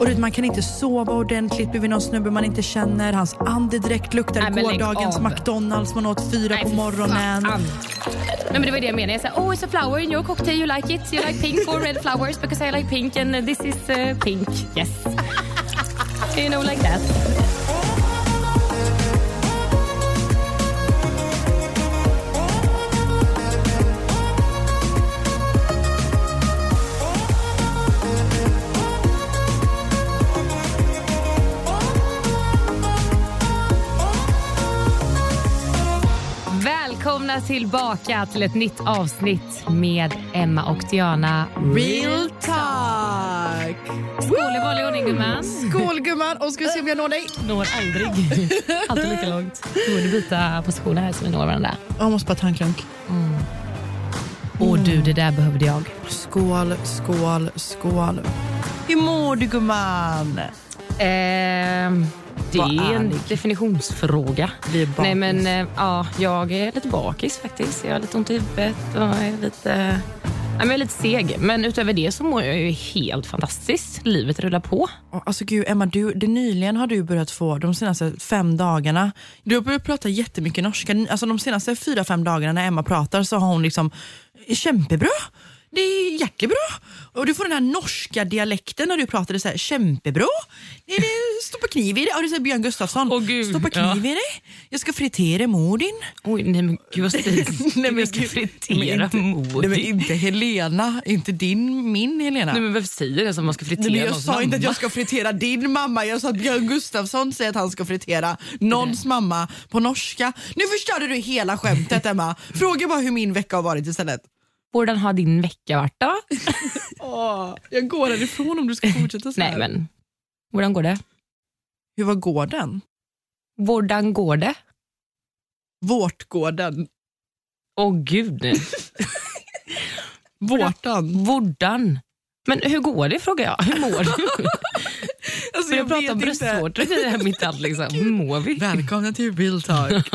Och du vet, man kan inte sova ordentligt bredvid någon snubbe man inte känner. Hans andedräkt luktar Nej, gårdagens. McDonalds man åt fyra Nej, på morgonen. fan. Nej, men det var det jag menade. Jag sa, oh it's a flower in your cocktail, you like it. You like pink or red flowers because I like pink and this is uh, pink. Yes. you know like that. Välkomna tillbaka till ett nytt avsnitt med Emma och Diana. Real talk! Skål i vanlig ordning gumman. Skål gumman! Och ska vi se om jag når dig? Når aldrig. Alltid lika långt. Nu borde byta positioner här så vi når varandra. Jag måste bara ta en klunk. Åh du, det där behövde jag. Skål, skål, skål. Hur mår du gumman? Ehm, det är en definitionsfråga. Nej men eh, ja, jag är lite bakis faktiskt. Jag har lite ont i huvudet och är lite, ja, men jag är lite seg. Men utöver det så mår jag ju helt fantastiskt. Livet rullar på. Alltså gud Emma, du, det nyligen har du börjat få, de senaste fem dagarna, du har börjat prata jättemycket norska. Alltså de senaste fyra, fem dagarna när Emma pratar så har hon liksom, kämpebra. Det är jättebra. Och du får den här norska dialekten när du pratar, så här, kämpebra. Det är det, stoppa kniv i det. Ja, det säger Björn Gustafsson. Åh, gud, stoppa kniv ja. i det. Jag ska fritera mor din. Oj, nej men gud vad stiligt. Nej, men jag ska fritera mor. Nej, men inte Helena, inte din, min Helena. Nej men vem säger det som man ska fritera Nej, men jag sa inte att mamma? jag ska fritera din mamma, jag sa att Björn Gustafsson säger att han ska fritera någons mamma på norska. Nu förstörde du hela skämtet Emma. Fråga bara hur min vecka har varit istället. Hvordan har din vecka varit då? Åh, jag går härifrån om du ska fortsätta så Nej men, hvordan går det? Hur var gården? Hvordan går det? Vårtgården. Åh gud. Vårtan. Hvordan? Men hur går det frågar jag. Hur mår du? Alltså, jag pratar om bröstvårtor i det här mitt allt liksom. Hur mår vi? Välkomna till Real Talk.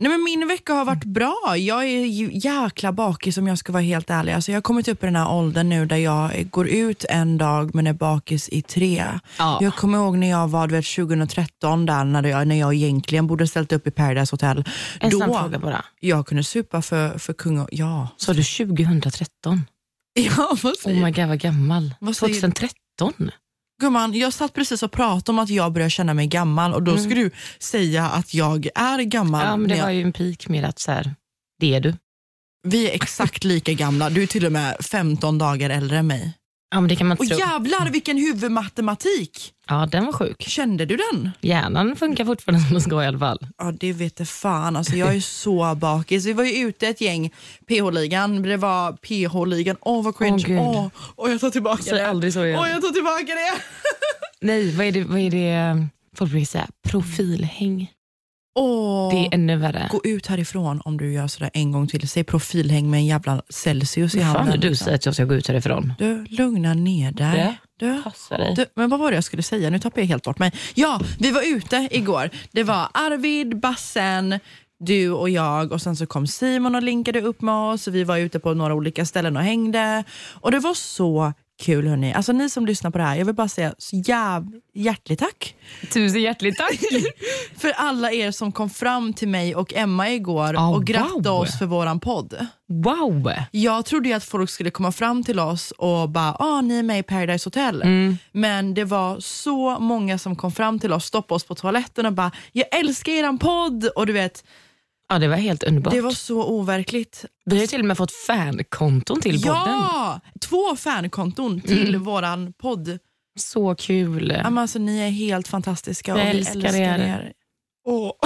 Nej, men min vecka har varit bra. Jag är ju jäkla bakis om jag ska vara helt ärlig. Alltså, jag har kommit upp i den här åldern nu där jag går ut en dag men är bakis i tre. Ja. Jag kommer ihåg när jag var du vet, 2013 där när jag, när jag egentligen borde ställt upp i Paradise Hotel. En snabb Då fråga bara. jag kunde supa för, för kung och... Ja. Sa du 2013? Ja, vad Oh säger my god vad gammal. Vad säger- 2013? Gumman, jag satt precis och pratade om att jag börjar känna mig gammal och då ska du säga att jag är gammal. Mm. Ja men det jag- var ju en peak med att så här, det är du. Vi är exakt lika gamla. Du är till och med 15 dagar äldre än mig. Ja men det kan man Och inte tro. jävlar vilken huvudmatematik! Ja den var sjuk. Kände du den? Hjärnan funkar fortfarande som den ska i alla fall. Ja det vet det fan. Alltså, jag är så bakis. Vi var ju ute ett gäng, PH-ligan. Det var PH-ligan. Åh vad cringe. Gud. Åh, Åh, jag tar tillbaka Säg det. aldrig så igen. Åh, jag tar tillbaka det. Nej vad är det, vad är det folk brukar säga? Profilhäng. Åh. Det är ännu värre. Gå ut härifrån om du gör sådär en gång till. Säg profilhäng med en jävla Celsius i Hur fan handen. du liksom. säger att jag ska gå ut härifrån? Du, lugna ner dig. Du, Passa dig. du, men vad var det jag skulle säga? Nu tappar jag helt bort mig. Ja, vi var ute igår. Det var Arvid, Bassen, du och jag och sen så kom Simon och linkade upp med oss. Vi var ute på några olika ställen och hängde. Och det var så kul hörni. Alltså ni som lyssnar på det här, jag vill bara säga så jäv, hjärtligt tack. Tusen hjärtligt tack. För alla er som kom fram till mig och Emma igår Ah, och grattade wow. oss för våran podd. wow. Jag trodde att folk skulle komma fram till oss och bara, ah, ni är med i Paradise Hotel. Mm. Men det var så många som kom fram till oss, stoppade oss på toaletten och bara, jag älskar eran podd. Och du vet, Ja, det var helt underbart. det var så overkligt. Vi har till och med fått fankonton till podden. Ja! Två fankonton till våran podd. Så kul. Ja, men Alltså, ni är helt fantastiska och Jag vi älskar älskar er. er.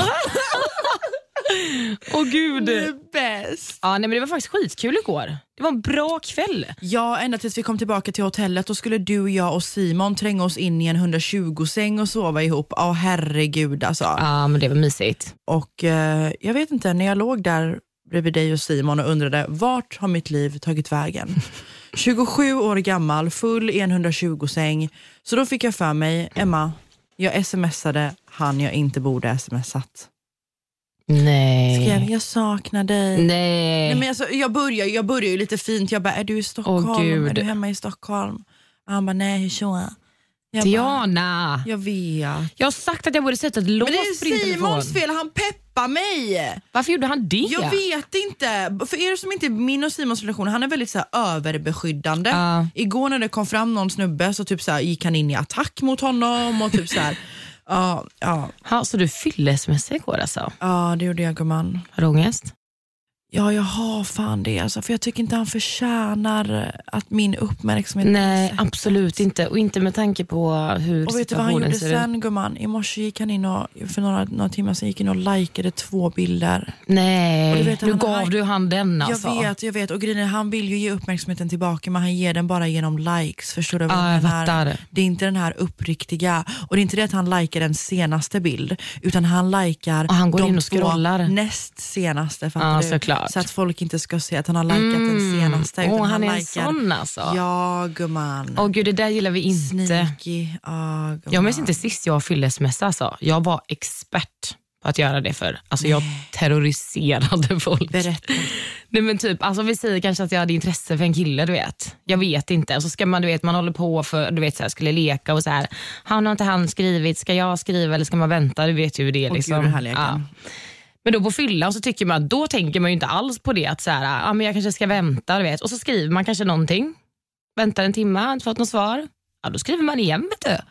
Åh, Åh gud. bäst. Ja, nej, men det var faktiskt skitkul igår. Det var en bra kväll. Ja, ända tills vi kom tillbaka till hotellet då skulle du, jag och Simon tränga oss in i en 120-säng och sova ihop. Ja, herregud alltså. Ja, men det var mysigt. Och eh, jag vet inte, när jag låg där bredvid dig och Simon och undrade vart har mitt liv tagit vägen? 27 år gammal, full i en 120-säng. Så då fick jag för mig, Emma, jag smsade han jag inte borde smsat. Nej. Skrev, jag saknar dig. Nej. Nej, men alltså, jag, börjar, jag börjar ju lite fint, jag bara, är du i Stockholm? Åh, Gud. är du hemma i Stockholm? Och han bara, nej hur så? Jag bara, Diana! jag vet. Jag har sagt att jag borde sätta ett lås Men det är på din telefon. Simons fel, han peppar mig. Varför gjorde han det? Jag vet inte. För er som inte är min och Simons relation, han är väldigt så här, överbeskyddande. Ja. Igår när det kom fram någon snubbe så typ så här, gick han in i attack mot honom och typ så här. Ja, ja, Ha, så du fyllesmässig igår alltså? ja, det gjorde jag gumman. Har du ångest? Ja, jag har fan det alltså, för jag tycker inte han förtjänar att min uppmärksamhet Nej, absolut inte. Och inte med tanke på hur Och vet du vad han situationen gjorde ser ut. sen gumman? I morse gick han in och, för några, några timmar sedan gick in och likade två bilder. Nej, vet, nu han gav du han den alltså. Jag vet, jag vet. Och grejen han vill ju ge uppmärksamheten tillbaka men han ger den bara genom likes. Förstår du? vad Ja, jag fattar. Det är inte den här uppriktiga. Och det är inte det att han likar den senaste bild, utan han likar Och han går de in och scrollar. näst senaste. Fattar du? såklart. Så att folk inte ska se att han har likat den senaste. Åh, utan han är en sån alltså. Ja, gumman. Åh gud, det där gillar vi inte. Sneaky. Ja, gumman. Jag minns inte sist jag fyllesmässa alltså. Jag var expert på att göra det för. Alltså jag terroriserade folk. Berätta. Nej men typ, alltså vi säger kanske att jag hade intresse för en kille, du vet. Jag vet inte. Så ska man, du vet, man håller på för, du vet, så här, skulle leka och så här. Han har inte han skrivit, ska jag skriva eller ska man vänta? Du vet ju hur det är. Liksom. gud, den här leken. Men då på fyllan så tycker man, då tänker man ju inte alls på det att så här, ah, men jag kanske ska vänta. Du vet. Och så skriver man kanske någonting. Väntar en timme, har inte fått något svar. Ja, då skriver man igen. Vet du.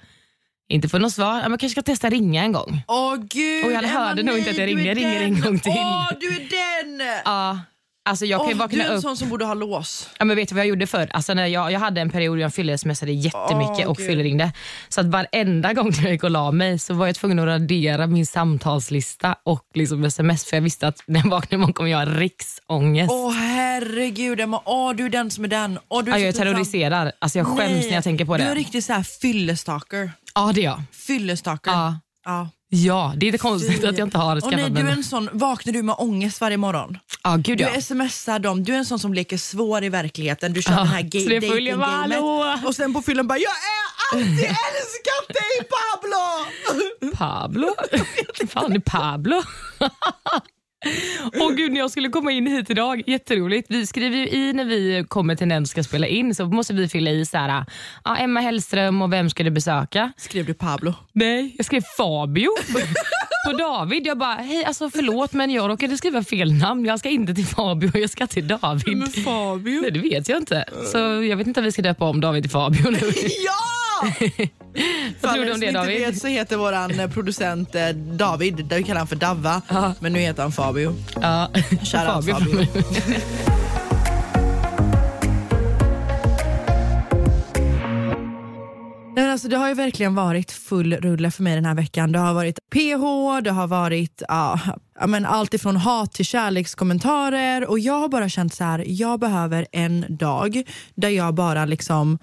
Inte får något svar. Ja, man kanske ska testa ringa en gång. Åh gud, Och jag hörde nog inte att jag ringde. Jag ringer en gång till. Åh, du är den! Ja, alltså jag kan ju Åh, du vakna är en upp. sån som borde ha lås. Ja, men vet du vad jag gjorde förr? Alltså när jag, jag hade en period där jag fyllesmessade jättemycket Åh, och Gud. fyllringde. Så att varenda gång jag gick och la mig så var jag tvungen att radera min samtalslista och liksom sms för jag visste att när jag vaknar imorgon kommer jag ha riksångest. Åh herregud Emma, åh du är den som är den. Åh, du är ja, jag terroriserar. Alltså jag skäms Nej, när jag tänker på det. Du är riktigt så här fyllestalker. Ja, det är jag. Fyllestalker. Ja. Ja. Ja, det är inte konstigt att jag inte har Och skaffat nej, du är en- sån, vaknar du med ångest varje morgon? Ja, gud Du ja. smsar dem, du är en sån som leker svår i verkligheten. Du kör Ja, den här dating-gamet. Och sen på fyllan bara, jag är alltid älskat dig Pablo! Pablo? fan är Pablo? Åh gud, när jag skulle komma in hit idag, jätteroligt. Vi skriver ju i när vi kommer till den som ska spela in så måste vi fylla i så här, ja, Emma Hellström och vem ska du besöka? Skrev du Pablo? Nej, jag skrev Fabio på David. Jag bara, hej alltså förlåt men jag råkade skriva fel namn. Jag ska inte till Fabio, jag ska till David. Fabio? Nej, det vet jag inte. Så jag vet inte om vi ska döpa om David till Fabio nu. Ja! Vad tror du om det David? vet så heter våran eh, producent eh, David, där vi kallar han för Davva. Ja. Men nu heter han Fabio. Ja, Shoutout Fabio. Nej, men alltså, det har ju verkligen varit full rulle för mig den här veckan. Det har varit PH, det har varit ja, men allt ifrån hat till kärlekskommentarer och jag har bara känt så här, jag behöver en dag där jag bara liksom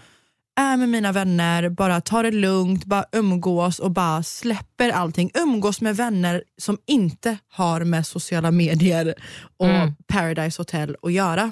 är med mina vänner, bara tar det lugnt, bara umgås och bara släpper allting. Umgås med vänner som inte har med sociala medier och Mm. Paradise Hotel att göra.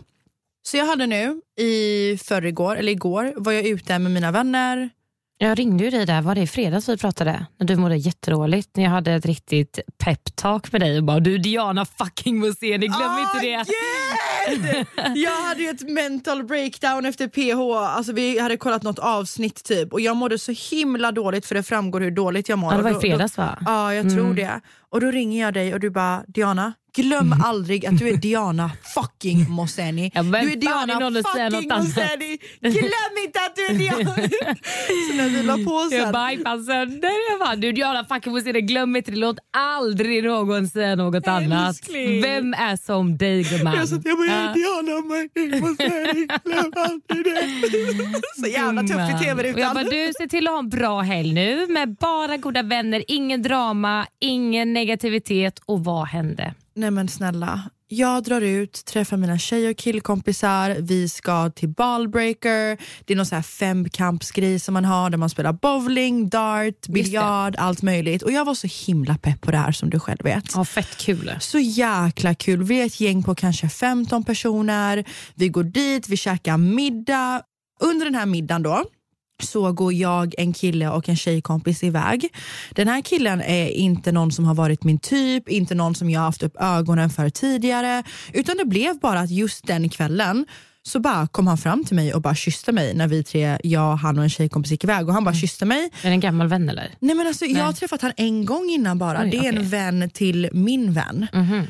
Så jag hade nu i förrgår, eller igår, var jag ute med mina vänner. Jag ringde ju dig där, var det i fredags vi pratade? När du mådde jättedåligt. När jag hade ett riktigt peptalk med dig och bara du Diana fucking Moseni, glöm Ah, inte det. Gud! Jag hade ju ett mental breakdown efter PH. Alltså, vi hade kollat något avsnitt typ och jag mådde så himla dåligt för det framgår hur dåligt jag mår. Ja, det var i fredags va? Ja, jag tror det. Och då ringer jag dig och du bara, Diana, glöm aldrig att du är Diana fucking Moseni. Ja, du är är Diana fucking något annat. Moseni. Glöm inte att du är Diana. så när vi la på Jag sen. sönder. Jag bara, du Diana fucking Moseni, glöm inte det. Låt aldrig någon säga något annat. Älskling. Vem är som dig gumman? Jag satt jag bara, jag är. Diana fucking Moseni. Glöm aldrig det. Så jävla tuff i. Och Jag tv-rutan. bara, du ser till att ha en bra helg nu med bara goda vänner, ingen drama, ingen negativitet. Och vad hände? Nej men snälla, jag drar ut, träffar mina tjej och killkompisar, vi ska till ballbreaker, det är någon så här femkampsgrej som man har där man spelar bowling, dart, biljard, allt möjligt. Och jag var så himla pepp på det här som du själv vet. Ja, fett kul. Så jäkla kul. Vi är ett gäng på kanske 15 personer. Vi går dit, vi käkar middag. Under den här middagen då så går jag, en kille och en tjejkompis iväg. Den här killen är inte någon som har varit min typ, inte någon som jag haft upp ögonen för tidigare. Utan det blev bara att just den kvällen så bara kom han fram till mig och bara kysste mig när vi tre, jag, han och en tjejkompis gick iväg. Och Han bara Mm. kysste mig. Är det en gammal vän eller? Nej, men alltså, Jag har träffat han en gång innan bara. Oj, det är en okej. vän till min vän. Mhm. Eh,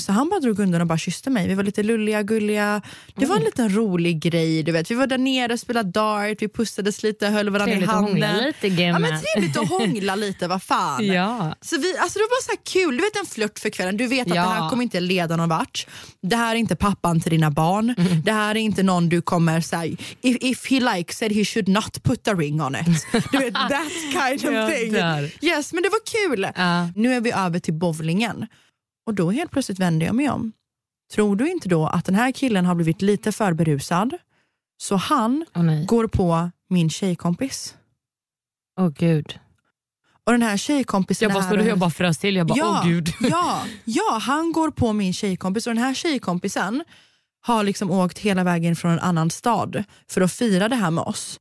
Så han bara drog undan och bara kysste mig. Vi var lite lulliga, gulliga. Det var en liten rolig grej. Du vet. Vi var där nere och spelade dart, vi pussades lite, höll varandra i Trevligt att handen. lite Ja, men trevligt att hångla lite, vad fan. Ja. Så vi, alltså det var bara så här kul, du vet en flört för kvällen. Du vet att Ja. det här kommer inte leda någon vart. Det här är inte pappan till dina barn. Mm. Det här är inte någon du kommer säga if, if he likes it he should not put a ring on it. Du vet that kind of thing. Yes, men det var kul. Ja. Nu är vi över till bowlingen och då helt plötsligt vänder jag mig om. Tror du inte då att den här killen har blivit lite för berusad så han nej. går på min tjejkompis. Åh gud. Och den här tjejkompisen Jag bara, är stod och jag bara frös till. Jag bara, åh gud. ja, ja, han går på min tjejkompis och den här tjejkompisen har liksom åkt hela vägen från en annan stad för att fira det här med oss.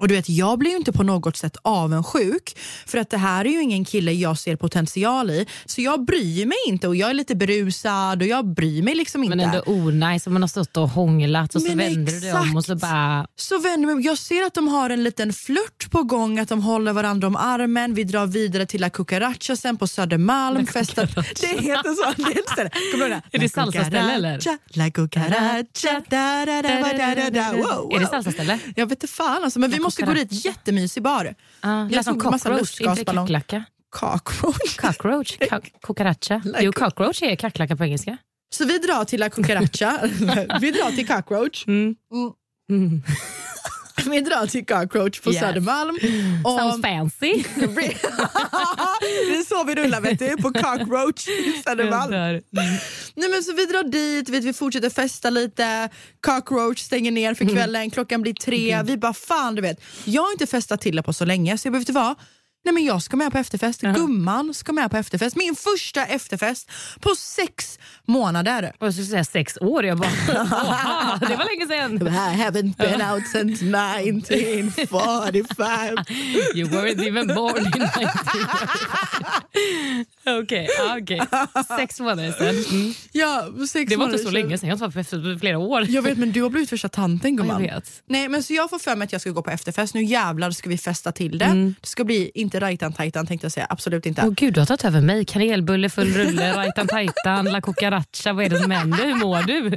Och du vet, Jag blir ju inte på något sätt avundsjuk för att det här är ju ingen kille jag ser potential i. Så jag bryr mig inte och jag är lite berusad och jag bryr mig liksom inte. Men ändå onajs om man har stått och hånglat och så Men vänder du dig om och så exakt. bara... Så vänder mig, jag ser att de har en liten flört på gång, att de håller varandra om armen. Vi drar vidare till La Cucaracha sen på Södermalm. Festar. Det heter så. Det är det salsaställe, eller? La Cucaracha, da, da, da, da, da, da. Är det salsaställe? Jag vet inte fan alltså, men vi måste gå dit. Jättemysig bar. Ah, Jag lät som cockroach, inte kacklacka. Cockroach. Cockroach, cucaracha. Jo, cockroach är kacklacka på engelska. Så vi drar till La Cucaracha. vi drar till Cockroach. Mm. Vi drar till Cockroach på Yes. Södermalm. Sounds Och fancy. det är så vi rullar vet du, på Cockroach i Södermalm. Nej, men så vi drar dit, vet, vi fortsätter festa lite, Cockroach stänger ner för kvällen, klockan blir tre. Vi bara fan du vet, jag har inte festat till det på så länge så jag vet du vad? Nej, men jag ska med på efterfest, gumman ska med på efterfest. Min första efterfest på sex månader. Och jag skulle säga sex år. Jag bara, "Åh, det var länge sedan. I haven't been out since 1945. You weren't even born in 1945. Okej, ja, okej. sex månader sedan. Mm. Ja, sex Det var inte så länge sedan. Jag har inte varit flera år. Jag vet men du har blivit första tanten Ja, gumman. jag vet. Nej men så jag får för mig att jag ska gå på efterfest. Nu jävlar ska vi festa till det. Mm. Det ska bli, inte rajtan tajtan tänkte jag säga, absolut inte. Åh gud, du har tagit över mig. Kanelbulle, full rulle, rajtan tajtan, la cucaracha. Vad är det som händer? Hur mår du?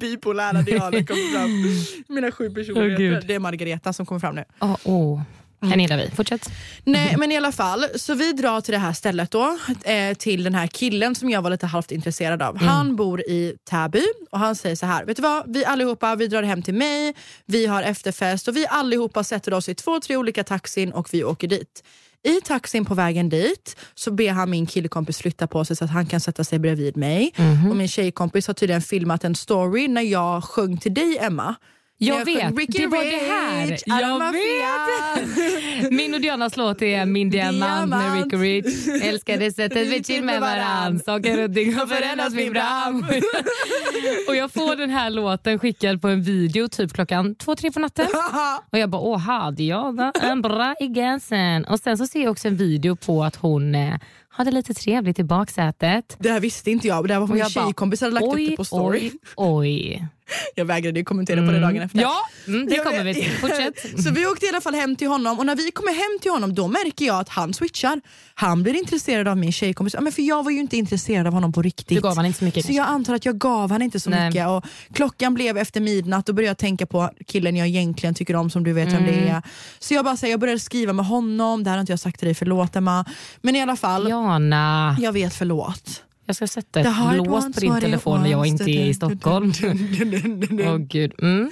Bipolära dianer kommer fram. Mina sju personligheter. gud. det är Margareta som kommer fram nu. Åh, åh. Här gillar vi. Fortsätt. Nej men i alla fall, så vi drar till det här stället då, eh, till den här killen som jag var lite halvt intresserad av. Han bor i Täby och han säger så här, vet du vad, vi allihopa vi drar hem till mig, vi har efterfest och vi allihopa sätter oss i två, tre olika taxin och vi åker dit. I taxin på vägen dit så ber han min killkompis flytta på sig så att han kan sätta sig bredvid mig. Och min tjejkompis har tydligen filmat en story när jag sjöng till dig Emma. Jag vet, Ricky det var det här. Rich, Jag Mafia. Min och Dianas låt är Min diamant med. Ricky Rich. Älskar det sättet vi chill med varann. Saker runt har förändras min bram. och jag får den här låten skickad på en video typ klockan två, tre på natten. Och jag bara, åh hade jag en bra i gasen. Och sen så ser jag också en video på att hon eh, hade lite trevligt i baksätet. Det här visste inte jag, det här var min tjejkompis hade lagt upp oj, det på story. oj, oj. Jag vägrade ju kommentera på det dagen efter. Ja, mm, det Jag kommer vi till. Fortsätt. Så vi åkte i alla fall hem till honom och när vi kommer hem till honom då märker jag att han switchar. Han blir intresserad av min tjejkompis. Ja, men för jag var ju inte intresserad av honom på riktigt. Du gav han inte så mycket. Så jag antar att jag gav han inte så Nej. mycket. Och klockan blev efter midnatt och började jag tänka på killen jag egentligen tycker om som du vet vem Mm. det är. Så jag bara säger, jag började skriva med honom, det här har inte jag sagt till dig, förlåt Emma. Men i alla fall, Jana, jag vet förlåt. jag ska sätta ett lås på din telefon när jag inte är i Stockholm. Åh gud. Mm.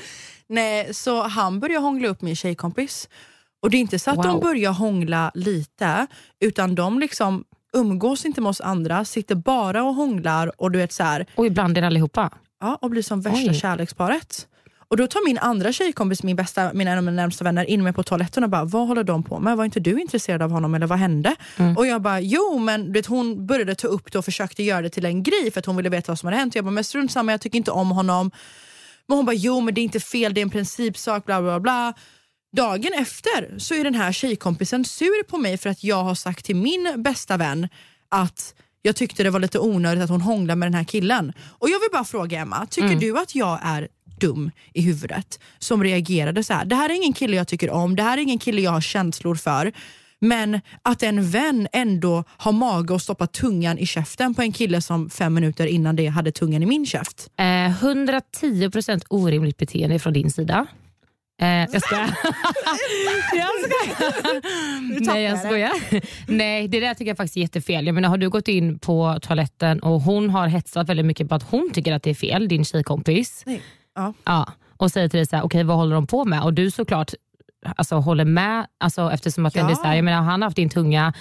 Nej, så han börjar hångla upp min tjejkompis. Och det är inte så att Wow. de börjar hångla lite, utan de liksom umgås inte med oss andra, sitter bara och hånglar och du vet så här, Och ibland är det allihopa. ja, och blir som värsta Oj. kärleksparet. Och då tar min andra tjejkompis, min bästa, mina en av mina närmsta vänner, in mig på toaletten och bara, vad håller de på med? Var inte du intresserad av honom eller vad hände? Mm. Och jag bara, jo men vet, hon började ta upp det och försökte göra det till en grej för att hon ville veta vad som hade hänt. Jag bara, men strunt samma, jag tycker inte om honom. Men hon bara, jo men det är inte fel, det är en principsak, bla bla bla. Dagen efter så är den här tjejkompisen sur på mig för att jag har sagt till min bästa vän att jag tyckte det var lite onödigt att hon hånglade med den här killen. Och jag vill bara fråga Emma, tycker du att jag är dum i huvudet som reagerade så här. Det här är ingen kille jag tycker om, det här är ingen kille jag har känslor för. Men att en vän ändå har mage att stoppa tungan i käften på en kille som fem minuter innan det hade tungan i min käft. Eh, 110% orimligt beteende från din sida. Eh, jag skojar. jag skojar. Nej, jag skojar. Nej, det där tycker jag faktiskt är jättefel. Jag menar, har du gått in på toaletten och hon har hetsat väldigt mycket på att hon tycker att det är fel, din tjejkompis. Nej. Ja. Ja, och säger till dig så här, okej vad håller de på med? Och du såklart alltså, håller med alltså, eftersom att Ja. det är så här, jag menar, han har haft din tunga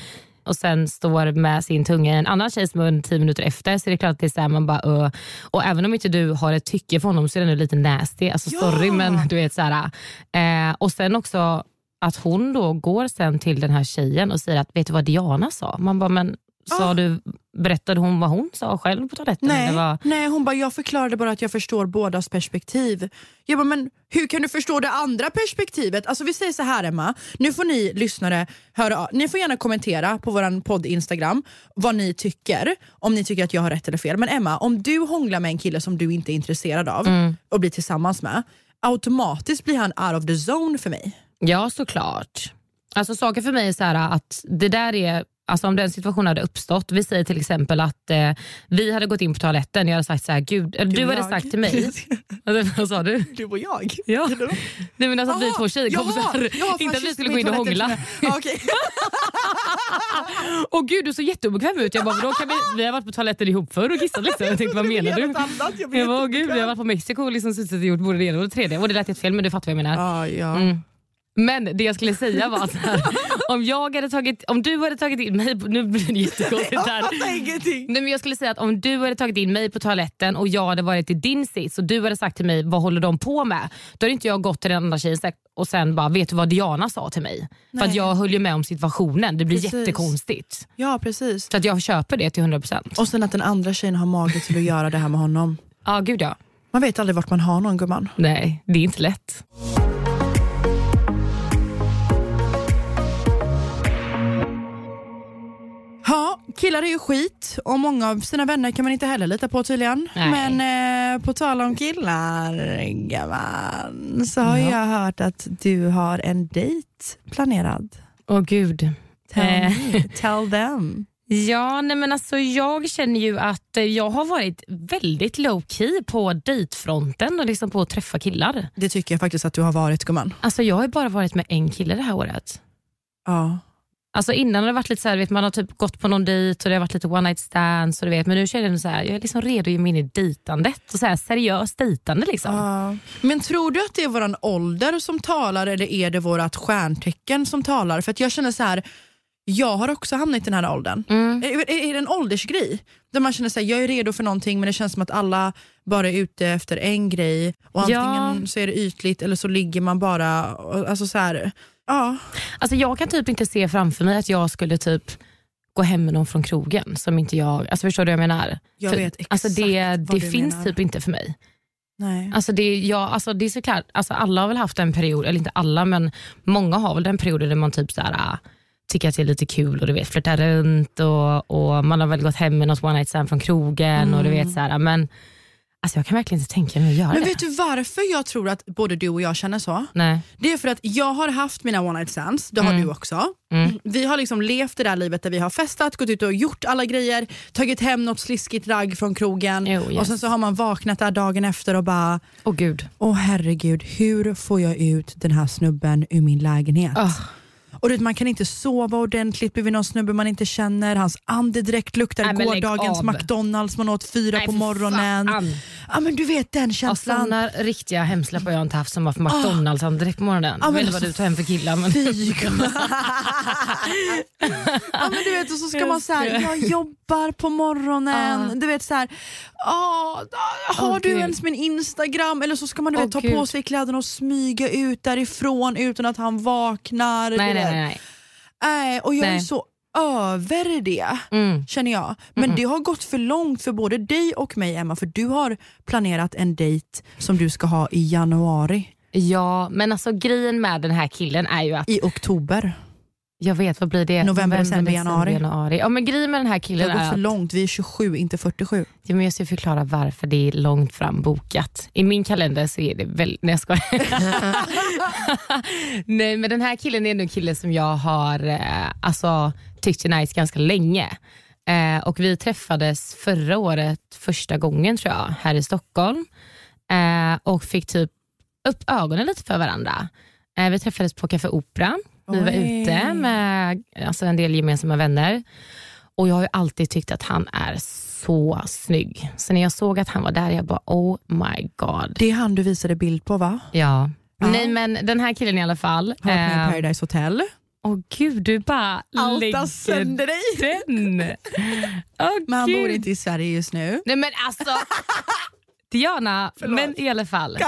och sen står med sin tunga i en annan tjejs mun tio minuter efter så är det klart att det är så här, man bara uh. Och även om inte du har ett tycke för honom så är det ändå lite nasty. Alltså Ja. sorry men du vet så här. Eh, och sen också att hon då går sen till den här tjejen och säger att vet du vad Diana sa? Man bara men sa du, berättade hon vad hon sa själv på toaletten? Nej, vad? nej, hon bara jag förklarade bara att jag förstår bådas perspektiv. Jag bara, men hur kan du förstå det andra perspektivet? Alltså vi säger så här Emma, nu får ni lyssnare höra Ni får gärna kommentera på vår podd Instagram vad ni tycker, om ni tycker att jag har rätt eller fel. Men Emma, om du hånglar med en kille som du inte är intresserad av och blir tillsammans med, automatiskt blir han out of the zone för mig. Ja, såklart. Alltså saker för mig är så här att det där är Alltså om den situationen hade uppstått, vi säger till exempel att eh, vi hade gått in på toaletten jag hade sagt så här, gud, eller du, och hade jag. sagt till mig, alltså, vad sa du? Du och jag? Ja. Nej men alltså att vi två tjejkompisar, jaha, inte att vi skulle gå in och hångla. Ja, okej. Åh gud du såg jätteobekväm ut. Jag bara, då kan vi, vi har varit på toaletten ihop förr och kissat liksom. Jag tänkte vad menar du? Jag Jag bara, gud vi har varit på Mexiko och liksom suttit och gjort både det ena och det tredje. Och det lät helt fel men du fattar vad jag menar. Ja, ja. Mm. Men det jag skulle säga var att här, om, jag hade tagit, om du hade tagit in mig, på- nu blir det jättekonstigt här. Nej, men jag skulle säga att om du hade tagit in mig på toaletten och jag hade varit i din sits och du hade sagt till mig vad håller de på med? Då hade inte jag gått till den andra tjejen och sen bara vet du vad Diana sa till mig? För att Nej. jag höll ju med om situationen. Det blir Precis. jättekonstigt. Ja, precis. Så att jag köper det till 100%. Och sen att den andra tjejen har mage till att göra det här med honom. Ja gud ja. Man vet aldrig vart man har någon gumman. Nej det är inte lätt. Killar är ju skit och många av sina vänner kan man inte heller lita på tydligen. Nej. Men eh, på tal om killar, gumman, så har Ja. jag hört att du har en dejt planerad. Åh gud. Tell, Eh. tell them. Ja, nej men alltså jag känner ju att eh, jag har varit väldigt low key på dejtfronten och liksom på att träffa killar. Det tycker jag faktiskt att du har varit gumman. Alltså jag har ju bara varit med en kille det här året. Ja. Alltså innan har det varit lite så här, vet, man har typ gått på någon dejt och det har varit lite one night stands. Och du vet, men nu känner jag så här, jag är liksom redo att ge mig in i dejtandet. Och så här, seriöst dejtande liksom. Ja. Men tror du att det är våran ålder som talar eller är det vårt stjärntecken som talar? För att jag känner så här, jag har också hamnat i den här åldern. Mm. Är, är, det en åldersgrej? Där man känner att jag är redo för någonting men det känns som att alla bara är ute efter en grej. Och Ja. antingen så är det ytligt eller så ligger man bara... Alltså så här, ja. Alltså jag kan typ inte se framför mig att jag skulle typ gå hem med någon från krogen som inte jag, alltså förstår du vad jag menar? Jag För- vet exakt alltså det vad det du finns menar. typ inte för mig. Nej. Alltså det, ja, alltså det är såklart, alltså alla har väl haft en period, eller inte alla men många har väl den perioden där man typ så här, ah, tycker att det är lite kul och du vet flirtar runt och, och man har väl gått hem med något one night stand från krogen och du vet så här, men alltså jag kan verkligen inte tänka mig att göra Men det. vet du varför jag tror att både du och jag känner så? Nej. Det är för att jag har haft mina one night stands, det har Mm. du också. Mm. Vi har liksom levt det där livet där vi har festat, gått ut och gjort alla grejer, tagit hem något sliskigt ragg från krogen Jo, yes. och sen så har man vaknat där dagen efter och bara Åh gud. Åh herregud, hur får jag ut den här snubben ur min lägenhet? Ah. Och vet, man kan inte sova ordentligt bredvid någon snubbe man inte känner, hans andedräkt luktar Nej, gårdagens. McDonalds man åt fyra Nej, på morgonen. fan. Ja men du vet den känslan. sådana riktiga hemsläpp har jag inte haft som var för McDonalds oh. direkt på morgonen. Ja, jag vet inte vad du tar hem för killar. Men... Fy ja, men du vet, och så ska man säga jag jobbar på morgonen. Ja. Du vet så här, "Ah, har Åh, du Gud. ens min Instagram? Eller så ska man du vet, ta på Gud. sig kläderna och smyga ut därifrån utan att han vaknar. nej. Nej. nej. Nej, och jag är Nej. så över det, Mm. känner jag. Men det har gått för långt för både dig och mig Emma, för du har planerat en dejt som du ska ha i januari. Ja, men alltså grejen med den här killen är ju att I oktober. Jag vet, vad blir det? November, december, januari. januari. Ja, men grejen med den här Det killen har är gått för långt, vi är 27, inte 47. Ja, men jag ska förklara varför det är långt fram bokat. I min kalender så är det väldigt... Nej jag skojar. Nej men den här killen är en kille som jag har eh, alltså, tyckt är nice ganska länge. Eh, och Vi träffades förra året första gången tror jag här i Stockholm eh, och fick typ upp ögonen lite för varandra. Eh, vi träffades på Café Opera. Vi var Oj. ute med alltså, en del gemensamma vänner. Och Jag har alltid tyckt att han är så snygg. Så när jag såg att han var där, jag bara oh my god. Det är han du visade bild på va? Ja. Ja. Nej men den här killen i alla fall. Har varit med i eh, Paradise Hotel. Åh gud, du bara lägger dig. den. Åh, Men han bor inte i Sverige just nu. Nej men alltså. Diana, men i alla fall.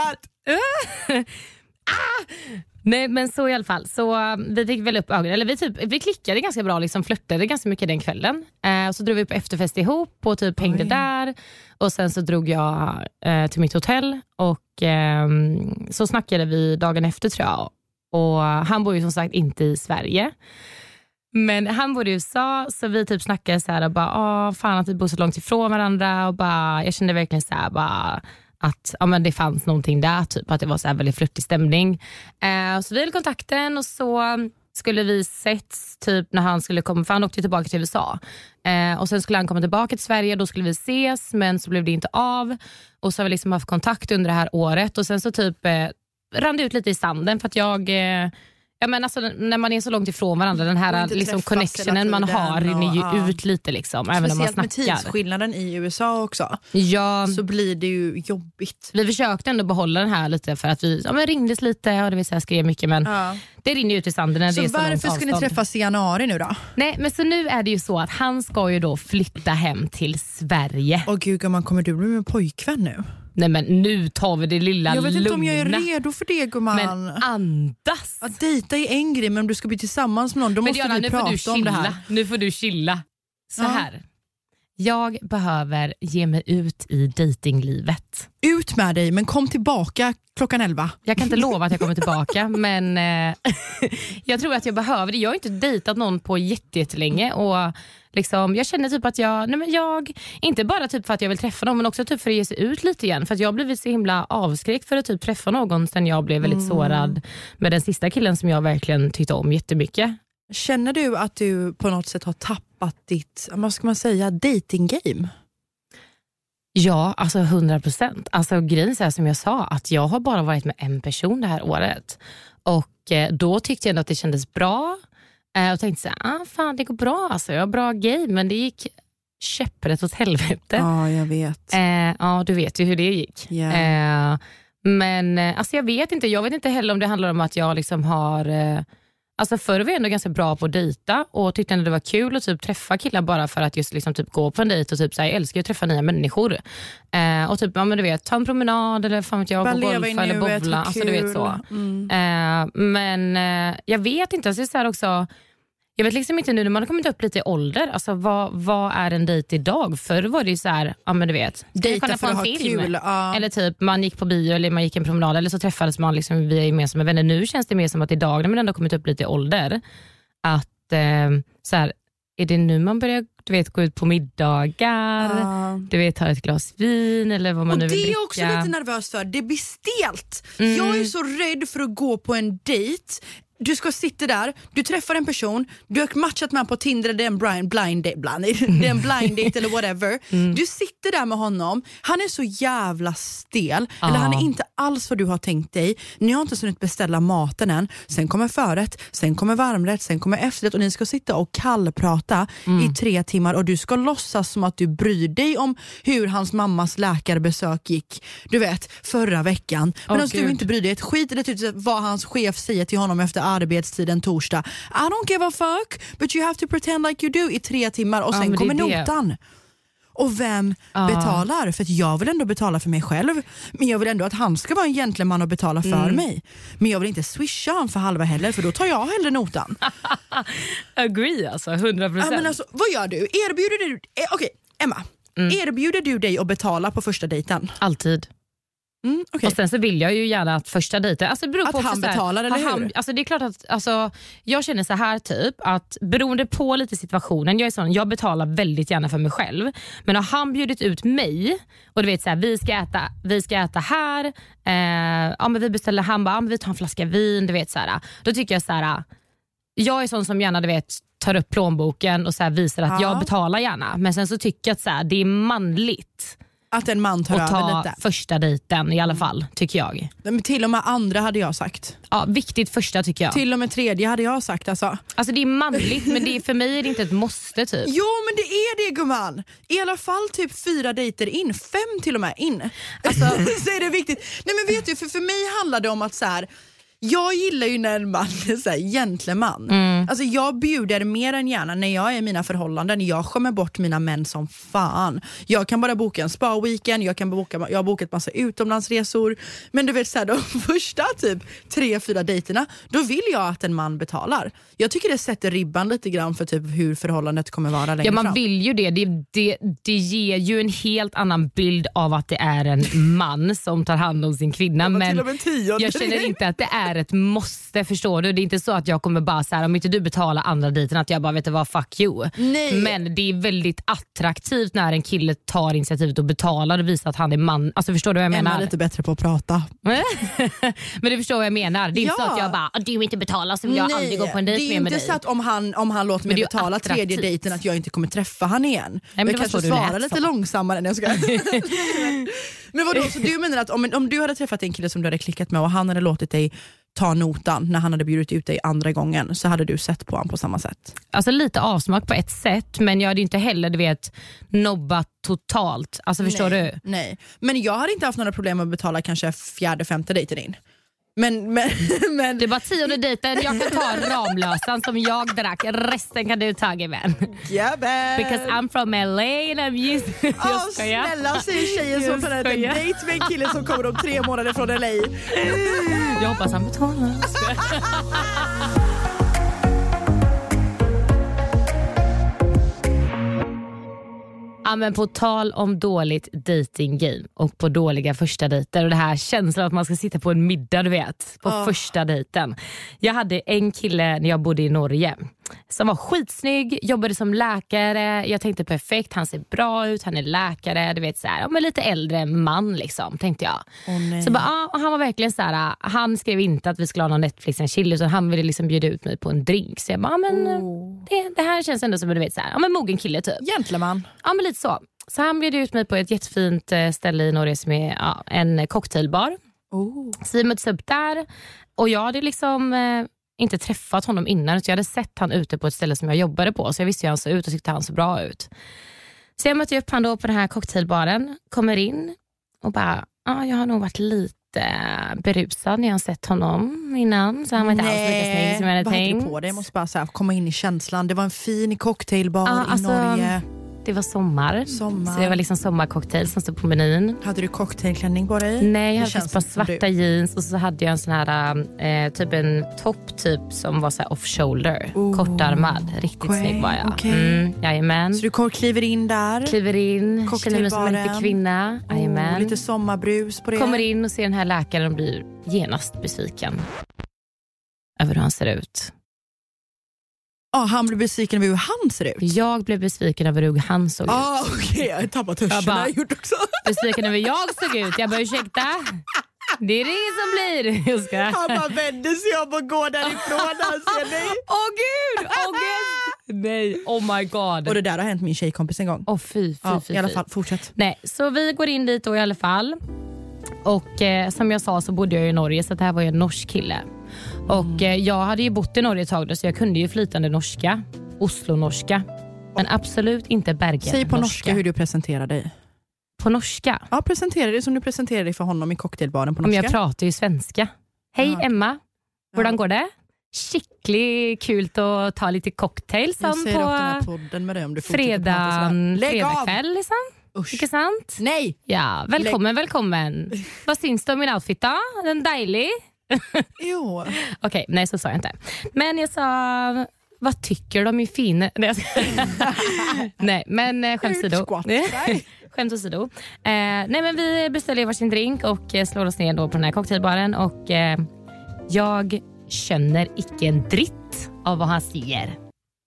Nej men så i alla fall. Så um, vi fick väl upp ögonen, eller vi, typ, vi klickade ganska bra, liksom flörtade ganska mycket den kvällen. Eh, så drog vi på efterfest ihop och typ hängde Oj. där. Och Sen så drog jag eh, till mitt hotell och ehm, så snackade vi dagen efter tror jag. Och Han bor ju som sagt inte i Sverige. Men han bor i USA så vi typ snackade så här och bara, Åh, fan att vi bor så långt ifrån varandra. Och bara, jag kände verkligen så här, bara, att ja, men det fanns någonting där, typ att det var så här väldigt flörtig stämning. Eh, så vi höll kontakten och så skulle vi setts typ när han skulle komma, för han åkte ju tillbaka till USA. Eh, och Sen skulle han komma tillbaka till Sverige, då skulle vi ses men så blev det inte av. Och så har vi liksom haft kontakt under det här året och sen så typ eh, rann det ut lite i sanden för att jag eh, Ja, men alltså, när man är så långt ifrån varandra, den här liksom, connectionen man har rinner ju ja. ut lite. Liksom, även om man Speciellt med snackar. tidsskillnaden i USA också. Ja, Så blir det ju jobbigt. vi försökte ändå behålla den här lite för att vi ja, men ringdes lite och det vill säga, skrev mycket men Ja. Det rinner ut i sanden när Så det är så långt varför ska ni avstånd. träffas i januari nu då? Nej men så nu är det ju så att han ska ju då flytta hem till Sverige. Åh gud gumman, kommer du bli med pojkvän nu? Nej men nu tar vi det lilla Jag vet inte om jag är lugna. redo för det gumman. Men andas! Att dejta är en grej men om du ska bli tillsammans med någon då Men måste Diana, vi prata du om det här. Nu får du chilla. Så Ja. här. Jag behöver ge mig ut i datinglivet. Ut med dig men kom tillbaka klockan 11. Jag kan inte lova att jag kommer tillbaka men eh, jag tror att jag behöver det. Jag har inte dejtat någon på jätte- jättelänge och liksom, jag känner typ att jag, nej men jag, inte bara typ för att jag vill träffa någon men också typ för att ge sig ut lite igen. För att jag har blivit så himla avskräckt för att typ träffa någon sen jag blev väldigt sårad med den sista killen som jag verkligen tyckte om jättemycket. Känner du att du på något sätt har tappat ditt, vad ska man säga, dating game? Ja, alltså 100 procent. Alltså, grejen är som jag sa, att jag har bara varit med en person det här året. Och eh, Då tyckte jag ändå att det kändes bra. Eh, och tänkte så här, ah, fan det går bra. Alltså, jag har bra game, men det gick käpprätt åt helvete. Ja, jag vet. Eh, ja, du vet ju hur det gick. Eh, men eh, alltså, jag vet inte. Jag vet inte heller om det handlar om att jag liksom har... Alltså förr var jag ändå ganska bra på att dejta och tyckte ändå det var kul att typ träffa killar bara för att just liksom typ gå på en dejt och typ så här, jag älskar att träffa nya människor. Eh, och typ, ja, men du vet, ta en promenad eller fan vet jag, Bara gå i golfa eller bowla. Alltså, du vet kul. så. Mm. Eh, men eh, jag vet inte, alltså, det är så också, jag vet liksom inte nu när man har kommit upp lite i ålder, alltså, vad, vad är en dejt idag? Förr var det ju så här, ja men du vet, Dejta för på att ha film? kul. Ja. Eller typ man gick på bio eller man gick en promenad eller så träffades man liksom via gemensamma vänner. Nu känns det mer som att idag när man ändå kommit upp lite i ålder, att eh, så här, är det nu man börjar du vet, gå ut på middagar, Ja. du vet, ta ett glas vin eller vad man Och nu det vill är dricka. jag också lite nervös för, det blir stelt. Mm. Jag är så rädd för att gå på en dejt du ska sitta där, du träffar en person, du har matchat med honom på Tinder, det är en blind, blind, date, blind, det är en blind date eller whatever. Mm. Du sitter där med honom, han är så jävla stel, eller han är inte alls vad du har tänkt dig. Ni har inte ens hunnit beställa maten än, sen kommer förrätt, sen kommer varmrätt, sen kommer efterrätt och ni ska sitta och kallprata Mm. i tre timmar och du ska låtsas som att du bryr dig om hur hans mammas läkarbesök gick, du vet, förra veckan. Åh, Medan du inte bryr dig ett skit eller typ vad hans chef säger till honom efter arbetstid en torsdag. I don't give a fuck but you have to pretend like you do i tre timmar och Ja, sen kommer det. notan. Och vem Ja. betalar? För jag vill ändå betala för mig själv. Men jag vill ändå att han ska vara en gentleman och betala för Mm. mig. Men jag vill inte swisha han för halva heller för då tar jag hellre notan. Agree alltså, 100 ja, procent. men alltså, vad gör du? Erbjuder du... Eh, Okej, Emma. Mm. Erbjuder du dig att betala på första dejten? Alltid. Mm, okej. Och Sen så vill jag ju gärna att första dejten... Alltså det beror Att på han så här, betalar, eller hur? alltså det är klart att alltså, Jag känner så här typ att beroende på lite situationen, jag är sån, jag betalar väldigt gärna för mig själv. Men har han bjudit ut mig och du vet så här, vi ska äta, vi ska äta här, eh, ja, men vi beställer, han bara, ja, men vi tar en flaska vin, du vet så här, Då tycker jag så här. Jag är sån som gärna du vet, tar upp plånboken och så här, visar att Ja. jag betalar gärna. Men sen så tycker jag att så det är manligt Att en man tar att över ta lite. första dejten i alla fall, tycker jag. Men till och med andra hade jag sagt. Ja, viktigt första tycker jag. Till och med tredje hade jag sagt. Alltså. Alltså det är manligt men det är, för mig är det inte ett måste typ. Jo men det är det gumman! I alla fall typ fyra dejter in, fem till och med in. Alltså, så är det viktigt. Nej men vet du, för, för mig handlar det om att så här. Jag gillar ju när en man är så här, gentleman. Alltså jag bjuder mer än gärna när jag är i mina förhållanden. Jag skämmer bort mina män som fan. Jag kan bara boka en spa-weekend, jag, kan boka, jag har bokat massa utomlandsresor. Men du vet så här, de första typ tre, fyra dejterna, då vill jag att en man betalar. Jag tycker det sätter ribban lite grann för typ hur förhållandet kommer vara längre Ja man fram. vill ju det. Det, det. det ger ju en helt annan bild av att det är en man som tar hand om sin kvinna. Men jag känner inte att det är ett måste. Förstår du? Det är inte så att jag kommer bara så här, om inte du betalar andra dejten att jag bara vet du vad fuck you. Nej. Men det är väldigt attraktivt när en kille tar initiativet och betalar och visar att han är man. Alltså förstår du vad jag Emma menar? är lite bättre på att prata. men du förstår vad jag menar. Det är inte så att jag bara, "Ah, du inte betalar så vill jag aldrig gå på en det dejt är mer med inte dig. så att om han, om han låter Men mig det är betala tredje dejten att jag inte kommer träffa han igen. men det jag kanske svarar lite som. långsammare. Nej, jag skojar. Men vadå, så du menar att om, om du hade träffat en kille som du hade klickat med och han hade låtit dig ta notan när han hade bjudit ut dig andra gången så hade du sett på honom på samma sätt? Alltså lite avsmak på ett sätt men jag hade inte heller du vet nobbat totalt. Alltså förstår nej, du? Nej. Men jag hade inte haft några problem med att betala kanske fjärde, femte dejten in. Men, men, men Det är bara tionde dejten, jag kan ta Ramlösan som jag drack, resten kan du ta vän. Jabba. Because I'm from LA and I'm used... Jag skojar. snälla säger tjejen som planerat en dejt med en kille som kommer om tre månader från LA. Jag hoppas han betalar. Ja, men på tal om dåligt dating game och på dåliga första dejter och det här känslan att man ska sitta på en middag du vet, på Ah. första dejten. Jag hade en kille när jag bodde i Norge som var skitsnygg, jobbade som läkare. Jag tänkte perfekt, han ser bra ut, han är läkare, du vet så här, men lite äldre man liksom tänkte jag. Nej. Så bara, ja, och han var verkligen så här, han skrev inte att vi skulle ha någon Netflix and chill utan han ville liksom bjuda ut mig på en drink. Så jag bara, men Oh. det, det här känns ändå som du vet, så här, ja, men mogen kille typ. Gentleman. Ja men lite så. Så han bjöd ut mig på ett jättefint eh, ställe i Norge som är ja, en cocktailbar. Oh. Så vi möttes upp där och jag hade liksom eh, inte träffat honom innan utan jag hade sett han ute på ett ställe som jag jobbade på så jag visste hur han såg ut och tyckte han såg bra ut. Så jag mötte upp honom på den här cocktailbaren, kommer in och bara, ja jag har nog varit lite berusad när jag sett honom innan så han var inte alls lika snygg som jag hade vad tänkt. du på dig? Jag måste bara så här, komma in i känslan. Det var en fin cocktailbar Ja, i alltså, Norge. Det var sommar, Sommar. så det var liksom sommarcocktail som stod på menyn. Hade du cocktailklänning på dig? Nej, jag Det hade faktiskt bara svarta du. jeans och så hade jag en sån här eh, typ en topp typ som var så här off-shoulder. Oh, Kortärmad. Riktigt okej, snygg var jag. okej. Mm, jajamän. Så du kliver in där, Kliver in, känner mig som en riktig kvinna. oh, Jajamän. lite sommarbrus på det. Kommer in och ser den här läkaren och blir genast besviken. Över hur han ser ut. Ja, han blir besviken över hur han ser ut. Jag blev besviken över hur han såg ut. Ah, Okej, jag har tappat hörseln. Jag bara- gjort också. Besviken över hur jag såg ut. Jag bara ursäkta. Det är det som blir. Jag ska. Han bara vänder sig om och går därifrån ser mig. Åh gud! Åh gud! Nej, oh my god. Och det där har hänt min tjejkompis en gång. Åh fy, fy, Ja, fy, I alla fall, fortsätt. Nej, så vi går in dit då i alla fall. Och eh, som jag sa så bodde jag i Norge så det här var ju en norsk kille. Och eh, jag hade ju bott i Norge ett tag då, så jag kunde ju flytande norska. Oslo-norska. Men absolut inte Bergen Säg på norska hur du presenterar dig. På norska? Ja, presentera dig som du presenterar dig för honom i cocktailbaren på Men norska. jag pratar ju svenska. Hej Ja. Emma, hur går det? Skickligt kul att ta lite cocktail Jag som säger upp den här på podden med dig om du fortsätter prata fredag, sådär. Lägg av! fredagkväll. Liksom. Usch. Inte sant? Nej! Ja, välkommen, välkommen. Vad syns det om min outfit då? Den dejlig? Jo. Okej, nej så sa jag inte. Men jag sa, vad tycker du om min fina... Nej, nej men eh, skämt åsido. Skämt åsido. Eh, nej, men vi beställer varsin drink och eh, slår oss ner då på den här cocktailbaren. Och, eh, jag känner icke en dritt av vad han säger.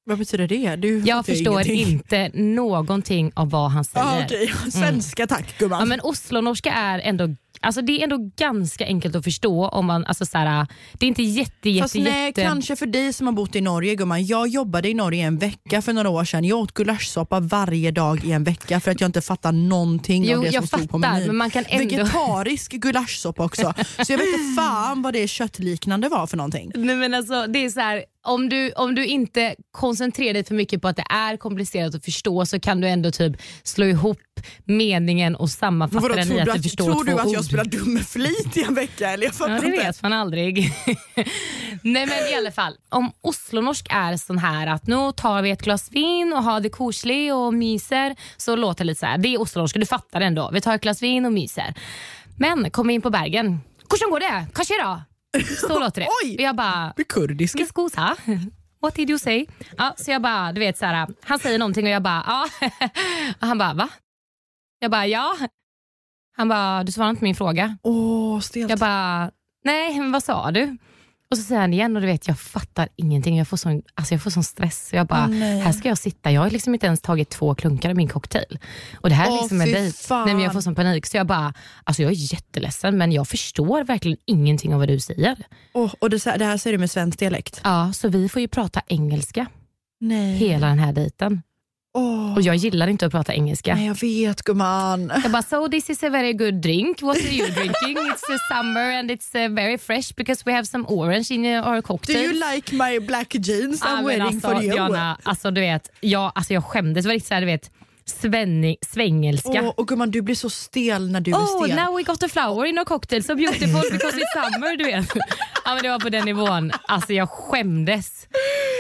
Vad betyder det? Du Jag förstår ingenting. inte någonting av vad han säger. Ah, okej. Svenska tack gumman. Ja, men Oslonorska är ändå Alltså det är ändå ganska enkelt att förstå. om man, alltså så här, Det är inte jätte, jätte, Fast nej, jätte... kanske för dig som har bott i Norge gumman. Jag jobbade i Norge en vecka för några år sedan. Jag åt gulaschsoppa varje dag i en vecka för att jag inte fattar någonting Jo, av det som stod på fattar, menyn. men man kan ändå- Vegetarisk gulaschsoppa också. Så jag vet inte fan vad det köttliknande var för någonting. Nej, men alltså, det är så här, om, du, om du inte koncentrerar dig för mycket på att det är komplicerat att förstå så kan du ändå typ slå ihop meningen och sammanfatta Vadå, den i att du förstår tror du att ord. jag spelar dum med flit i en vecka? Eller jag Ja, det inte. vet man aldrig. Nej men i alla fall, om oslonorsk är sån här att nu tar vi ett glas vin och har det koselig och myser, så låter det lite så här. Det är oslonorska, du fattar ändå. Vi tar ett glas vin och myser. Men kommer in på Bergen, hur går det? Kanske då? Så låter det. Oj! Och jag bara, Med kurdiska. Miss Gosa, what did you say? Ja, så jag bara, du vet så här, han säger någonting och jag bara, ja. Och han bara, va? Jag bara, ja. Han bara, du svarar inte på min fråga. Åh, stelt. Jag bara, nej men vad sa du? Och så säger han igen och du vet jag fattar ingenting. Jag får sån, alltså jag får sån stress. Så jag bara, nej. här ska jag sitta. Jag har liksom inte ens tagit två klunkar av min cocktail. Och det här är Åh, liksom en dejt. Nej, men jag får sån panik. Så jag bara, alltså jag är jätteledsen men jag förstår verkligen ingenting av vad du säger. Åh, och det, det här säger du med svensk dialekt? Ja, så vi får ju prata engelska Nej. hela den här dejten. Åh. Och jag gillar inte att prata engelska. Nej, jag vet gumman. Jag bara, so this is a very good drink. What are you drinking? It's a summer and it's uh, very fresh because we have some orange in our Do cocktail. you like my black jeans I'm men wearing alltså, for you? Diana, alltså, du vet, jag, alltså, jag skämdes. Det var riktigt så här, du vet, svenning, svängelska. Åh, och gumman du blir så stel när du Oh, är stel. now we got a flower in our cocktail, so beautiful because it's summer. Du vet. Ja, men det var på den nivån. Alltså jag skämdes.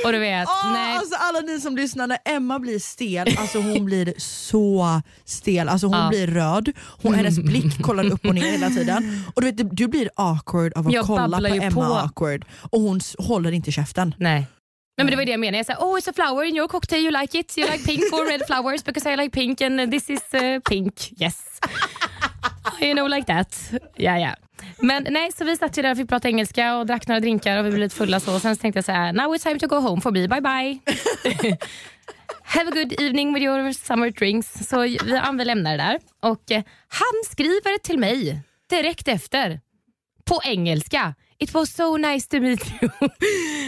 Och du vet, Åh, nej. alltså alla ni som lyssnar, när Emma blir stel, alltså hon blir så stel. Alltså hon Ja. blir röd, hon, hennes blick kollar upp och ner hela tiden. Och du, vet, du blir awkward av att Jag kolla på Emma på. awkward. Och hon håller inte käften. nej. Nej, men det var det jag menade. Jag sa, oh it's a flower in your cocktail, you like it? You like pink or red flowers because I like pink and this is uh, pink. Yes. you know like that. Ja, ja. Men nej, så vi satt ju där och fick prata engelska och drack några drinkar och vi blev lite fulla så. Och sen så tänkte jag så här, now it's time to go home for me, bye bye. Have a good evening with your summer drinks. Så vi, ja, vi lämnar det där. Och eh, han skriver till mig direkt efter på engelska. It was so nice to meet you.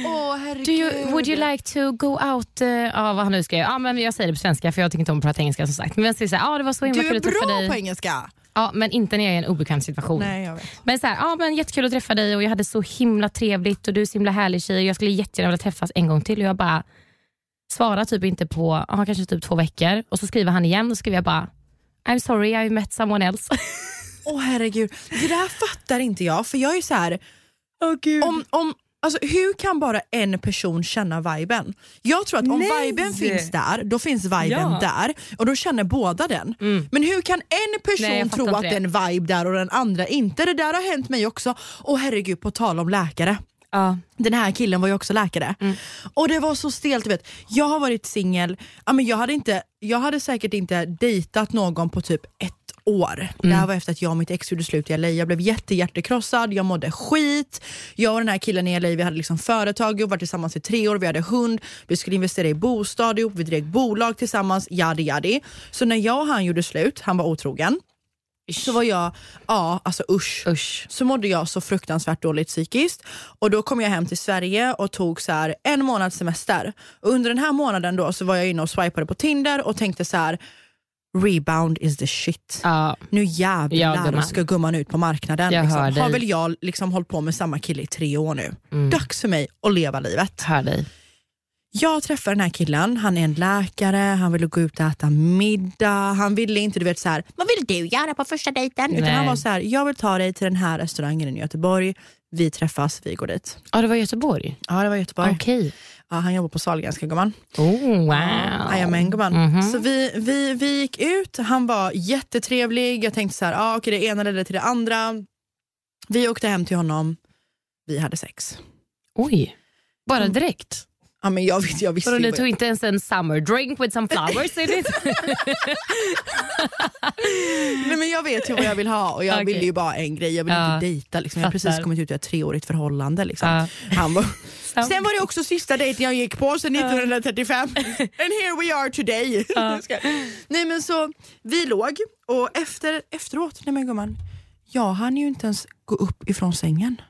Åh herregud. Do you, would you like to go out... Uh, ja, vad han nu skrev. Ja, men jag säger det på svenska för jag tycker inte om att prata engelska som sagt. Men jag säger så här, ja, det var så himla du kul är att träffa bra dig. på engelska. Ja, men inte när jag är i en obekväm situation. Nej, jag vet. Men så här, ja, men jättekul att träffa dig och jag hade så himla trevligt och du är så himla härlig tjej och jag skulle jättegärna vilja träffas en gång till. Och jag bara svarar typ inte på ja, kanske typ två veckor och så skriver han igen och skriver jag bara I'm sorry I met someone else. Åh herregud, det där fattar inte jag. För jag är så här, oh, gud. om, om, alltså, hur kan bara en person känna viben? Jag tror att om Nej. viben finns där, då finns viben Ja. där och då känner båda den. Men hur kan en person Nej, tro att det är en vibe där och den andra inte? Det där har hänt mig också. Och herregud, på tal om läkare. ja. Den här killen var ju också läkare. Och det var så stelt. Vet. Jag har varit singel, jag, hade inte, jag hade säkert inte dejtat någon på typ ett år. Det här var efter att jag och mitt ex gjorde slut i LA. Jag blev jätte, hjärtekrossad, jag mådde skit. Jag och den här killen i LA vi hade liksom företag, vi var tillsammans i tre år, vi hade hund, vi skulle investera i bostad ihop, vi drev bolag tillsammans, yadi yadi. Så när jag och han gjorde slut, han var otrogen, så var jag, ja alltså usch Usch. så mådde jag så fruktansvärt dåligt psykiskt. Och Då kom jag hem till Sverige och tog så här en månads semester. Och under den här månaden då så var jag inne och swipade på Tinder och tänkte så här rebound is the shit. Ja. Nu Ja, jävlar gumman. ska gumman ut på marknaden. Jag liksom. Har väl jag liksom hållit på med samma kille i tre år nu. Mm. Dags för mig att leva livet. Hör dig. Jag träffar den här killen, han är en läkare, han ville gå ut och äta middag. Han ville inte, du vet så här, vad vill du göra på första dejten? Utan Nej. han var så här, jag vill ta dig till den här restaurangen i Göteborg. Vi träffas, vi går dit. Ja, det var Göteborg. Ja det var Göteborg. Okej. Ja, han jobbar på Sahlgrenska gumman. Oh, wow. Jajamän gumman. Mhm. Så vi, vi, vi gick ut, han var jättetrevlig. Jag tänkte så här, ah, okej det ena ledde till det andra. Vi åkte hem till honom, vi hade sex. Oj, bara direkt? Ja, men jag, vis- jag visste ju ni tog inte ens en summer drink with some flowers in it? Nej, men jag vet ju vad jag vill ha och jag Okej. ville ju bara en grej. Jag vill Ja. inte dejta. Liksom. Jag har precis kommit ut ur ett treårigt förhållande. Liksom. Ja. Han var... Sen var det också sista dejten jag gick på sen 1935. And here we are today. nej men så vi låg och efter, efteråt, nej men gumman, jag hann ju inte ens gå upp ifrån sängen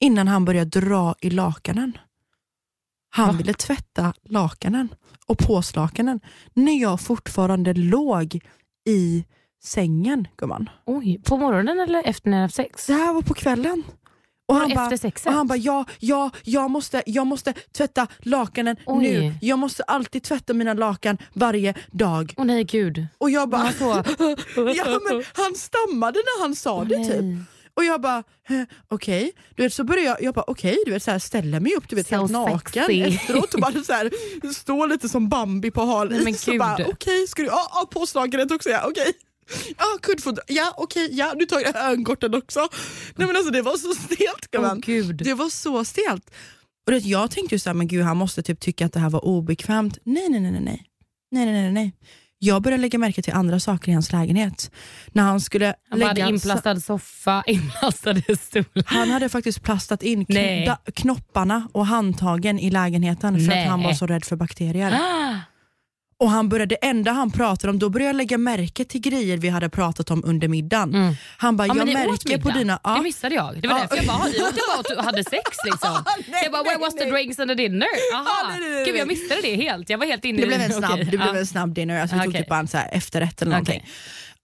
innan han började dra i lakanen. Han ville tvätta lakanen och påslakanen när jag fortfarande låg i sängen gumman. Oj, på morgonen eller efter när ni haft sex? Det här var på kvällen. Och han, bara, och han bara, ja, ja, jag måste, jag måste tvätta lakanen Oj. nu. Jag måste alltid tvätta mina lakan varje dag. Åh nej gud. Och jag bara, ja, men han stammade när han sa det typ. nej. Och jag bara, "Eh, okej. Du vet, så började jag, jag bara, okej, du vet, så här, ställa mig upp du vet, So helt naken sexy. efteråt och bara så här, stå lite som Bambi på hal Nej, men is bara, okej, ska du, ja, ja påslaget också ja, okej. Ja, kuddfot, ja okej, ja du tar jag örnkorten också. Nej men alltså det var så stelt Åh gumman. gud. Det var så stelt. Och det, jag tänkte ju såhär, men gud han måste typ tycka att det här var obekvämt. Nej, nej, nej, nej, nej. Nej, nej, nej, nej. Jag började lägga märke till andra saker i hans lägenhet. När han skulle Han lägga... hade inplastad soffa, inplastade stolar. Han hade faktiskt plastat in knopparna och handtagen i lägenheten för Nej. att han var så rädd för bakterier. Ah, Och han började, det enda han pratade om, då började jag lägga märke till grejer vi hade pratat om under middagen. Mm. Han bara, Ja, jag märker på dina... Det Ja. missade jag. Det var Ja. därför jag bara, ni åt ju bara hade sex liksom. Nej, jag bara, where nej, was the nej. drinks and the dinner? Aha. Ja, nej, nej, Gud jag missade det helt. Jag var helt inne Det blev en snabb, Okej, det blev en snabb dinner, alltså vi tog Okej. typ bara en så här efterrätt eller någonting. Okej.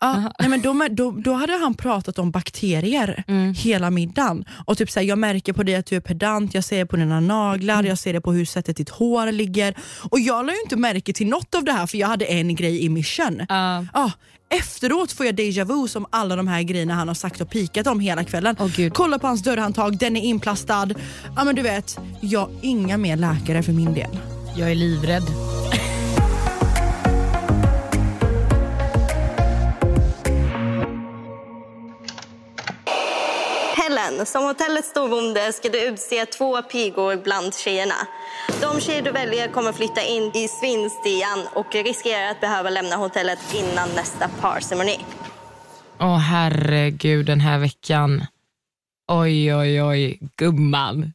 Ja, nej, men då, då, då hade han pratat om bakterier Mm. hela middagen. Och typ så här, Jag märker på dig att du är pedant, jag ser på dina naglar, Mm. jag ser det på hur sättet ditt hår ligger. Och jag la ju inte märke till något av det här för jag hade en grej i mission. Ja. Ja, efteråt får jag déjà vu som alla de här grejerna han har sagt och pikat om hela kvällen. Gud. Kolla på hans dörrhandtag, den är inplastad. Ja men du vet, jag inga mer läkare för min del. Jag är livrädd. Helen, som hotellets storbonde ska du utse två pigor bland tjejerna. De tjejer du väljer kommer flytta in i svinstian och riskerar att behöva lämna hotellet innan nästa parceremoni. Åh herregud den här veckan. Oj oj oj gumman.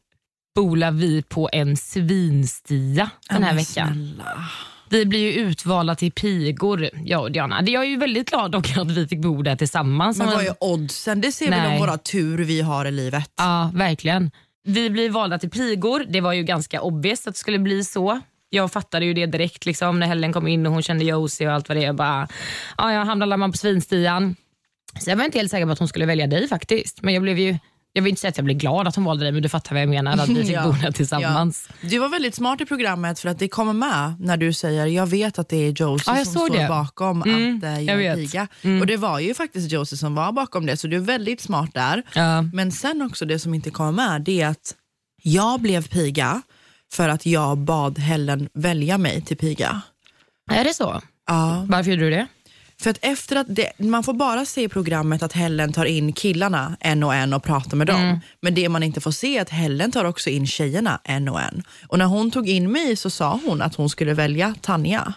Bolar vi på en svinstia den här veckan. snälla. Vi blir ju utvalda till pigor, jag och Diana. Jag är ju väldigt glad dock att vi fick bo där tillsammans. Men vad är oddsen? Det ser Nej. om våra tur vi har i livet. Ja, verkligen. Vi blir valda till pigor. Det var ju ganska obvious att det skulle bli så. Jag fattade ju det direkt liksom, när Helen kom in och hon kände Josie och allt vad det är. Jag Bara, ja, jag hamnade man på svinstian. Så jag var inte helt säker på att hon skulle välja dig faktiskt. Men jag blev ju, jag vill inte säga att jag blev glad att hon valde dig, men du fattar vad jag menar. Att vi fick Ja. bo där tillsammans. Ja. Du var väldigt smart i programmet för att det kommer med när du säger jag vet att det är Josie Ja, jag som står det. bakom Mm, att eh, jag piga. Mm. Och det var ju faktiskt Josie som var bakom det så du är väldigt smart där. Ja. Men sen också det som inte kommer med det är att jag blev piga för att jag bad Helen välja mig till piga. Är det så? Ja. Varför gjorde du det? För att efter att det, man får bara se i programmet att Helen tar in killarna en och en och pratar med dem. Men det man inte får se är att Helen tar också in tjejerna en och en. Och när hon tog in mig så sa hon att hon skulle välja Tanja.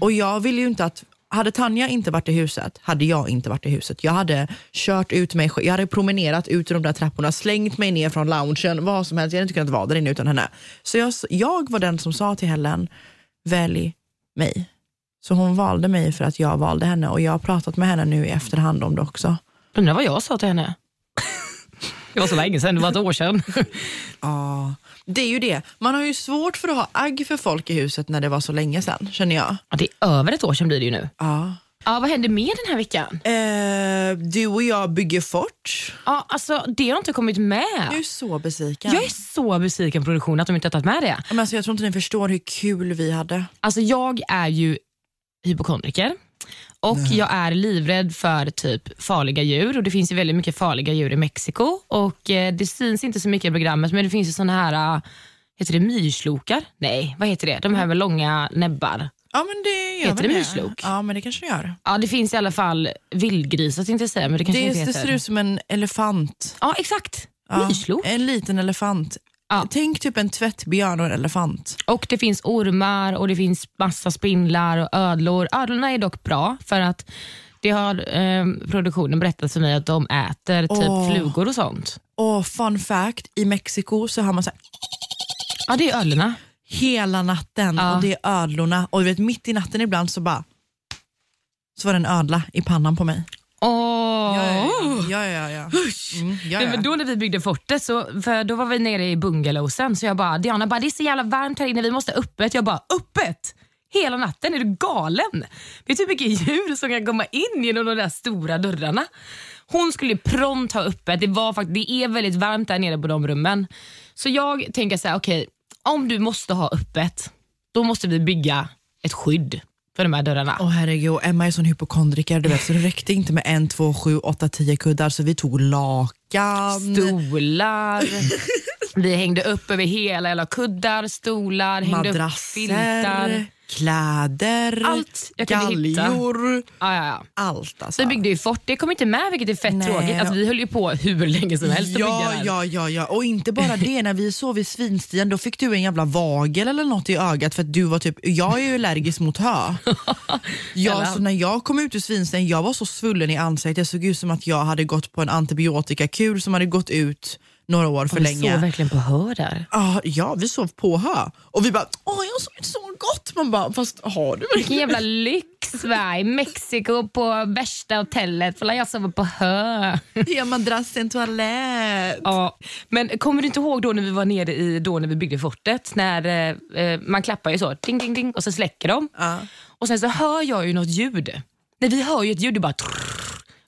Och jag ville ju inte att hade Tanja inte varit i huset, hade jag inte varit i huset. Jag hade kört ut mig jag hade promenerat ut ur de där trapporna, slängt mig ner från loungen, vad som helst. Jag hade inte kunnat vara där inne utan henne. Så jag, jag var den som sa till Helen, välj mig. Så hon valde mig för att jag valde henne och jag har pratat med henne nu i efterhand om det också. Undrar vad jag sa till henne. Det var så länge sedan, det var ett år sedan. Ja, det är ju det. Man har ju svårt för att ha agg för folk i huset när det var så länge sedan, känner jag. Ja, det är över ett år sedan blir det ju nu. Ja. Ja, vad händer mer den här veckan? Eh, du och jag bygger fort. Ja, alltså, det har inte kommit med. Jag är så besviken. Jag är så besviken på produktionen att de inte har tagit med det. Men alltså, jag tror inte ni förstår hur kul vi hade. Alltså jag är ju hypokondriker och jag är livrädd för typ farliga djur och det finns ju väldigt mycket farliga djur i Mexiko och eh, det syns inte så mycket i programmet men det finns ju såna här, eh, heter det myrslokar? Nej, vad heter det? De här med långa näbbar. Ja men det gör Heter det myslok? Ja men det kanske det gör. Ja, det finns i alla fall vildgrisar tänkte jag säga men det kanske Det, inte det heter. ser ut som en elefant. Ja, exakt. Ja, Myrslok. En liten elefant. Ja. Tänk typ en tvättbjörn och en elefant. Och det finns ormar och det finns massa spindlar och ödlor. Ödlorna är dock bra för att det har eh, produktionen berättat för mig att de äter typ Åh. flugor och sånt. Och fun fact, i Mexiko så har man så här, Ja, det är ödlorna. hela natten Ja. och det är ödlorna. Och du vet mitt i natten ibland så bara så var det en ödla i pannan på mig. Åh. Ja, ja, ja. Mm, ja, ja. men då när vi byggde fortet, så, för då var vi nere i bungalowsen, så jag bara, Diana bara, det är så jävla varmt här inne, vi måste öppet. Jag bara, öppet? Hela natten? Är du galen? Vet du hur mycket djur som kan komma in genom de där stora dörrarna? Hon skulle prompt ha öppet. Det, var fakt- det är väldigt varmt där nere på de rummen. Så jag tänker så här, okej, om du måste ha öppet, då måste vi bygga ett skydd för de här dörrarna. Åh herregud, och Emma är sån hypokondriker du vet, så det räckte inte med en, två, sju, åtta, tio kuddar så vi tog lakan. Stolar. Vi hängde upp över hela, eller kuddar, stolar, hängde upp filtar. Kläder, Allt jag hitta. galjor. Ja, ja. Allt alltså. Så vi byggde ju fort, det kom inte med vilket är fett Nej. tråkigt. Alltså, vi höll ju på hur länge som helst Ja, ja, ja, ja, och inte bara det, när vi sov i svinstian då fick du en jävla vagel eller något i ögat för att du var typ, jag är ju allergisk mot hö. Ja, så när jag kom ut ur svinstian, jag var så svullen i ansiktet, det såg ut som att jag hade gått på en antibiotikakur som hade gått ut några år för vi länge. sov verkligen på hör där. Ah, ja, vi sov på hö. Och vi bara, åh jag sovit så gott. Man bara, fast har du Vilken jävla lyx va? I Mexiko på värsta hotellet. För jag sover på hö. Ja, madrassen, toalett. Ja, men kommer du inte ihåg då när vi var nere i, då när vi byggde fortet? När eh, eh, man klappar ju så, ding, ding, ding, och så släcker de. Ja. Och sen så hör jag ju något ljud. Nej, vi hör ju ett ljud, det bara trrr,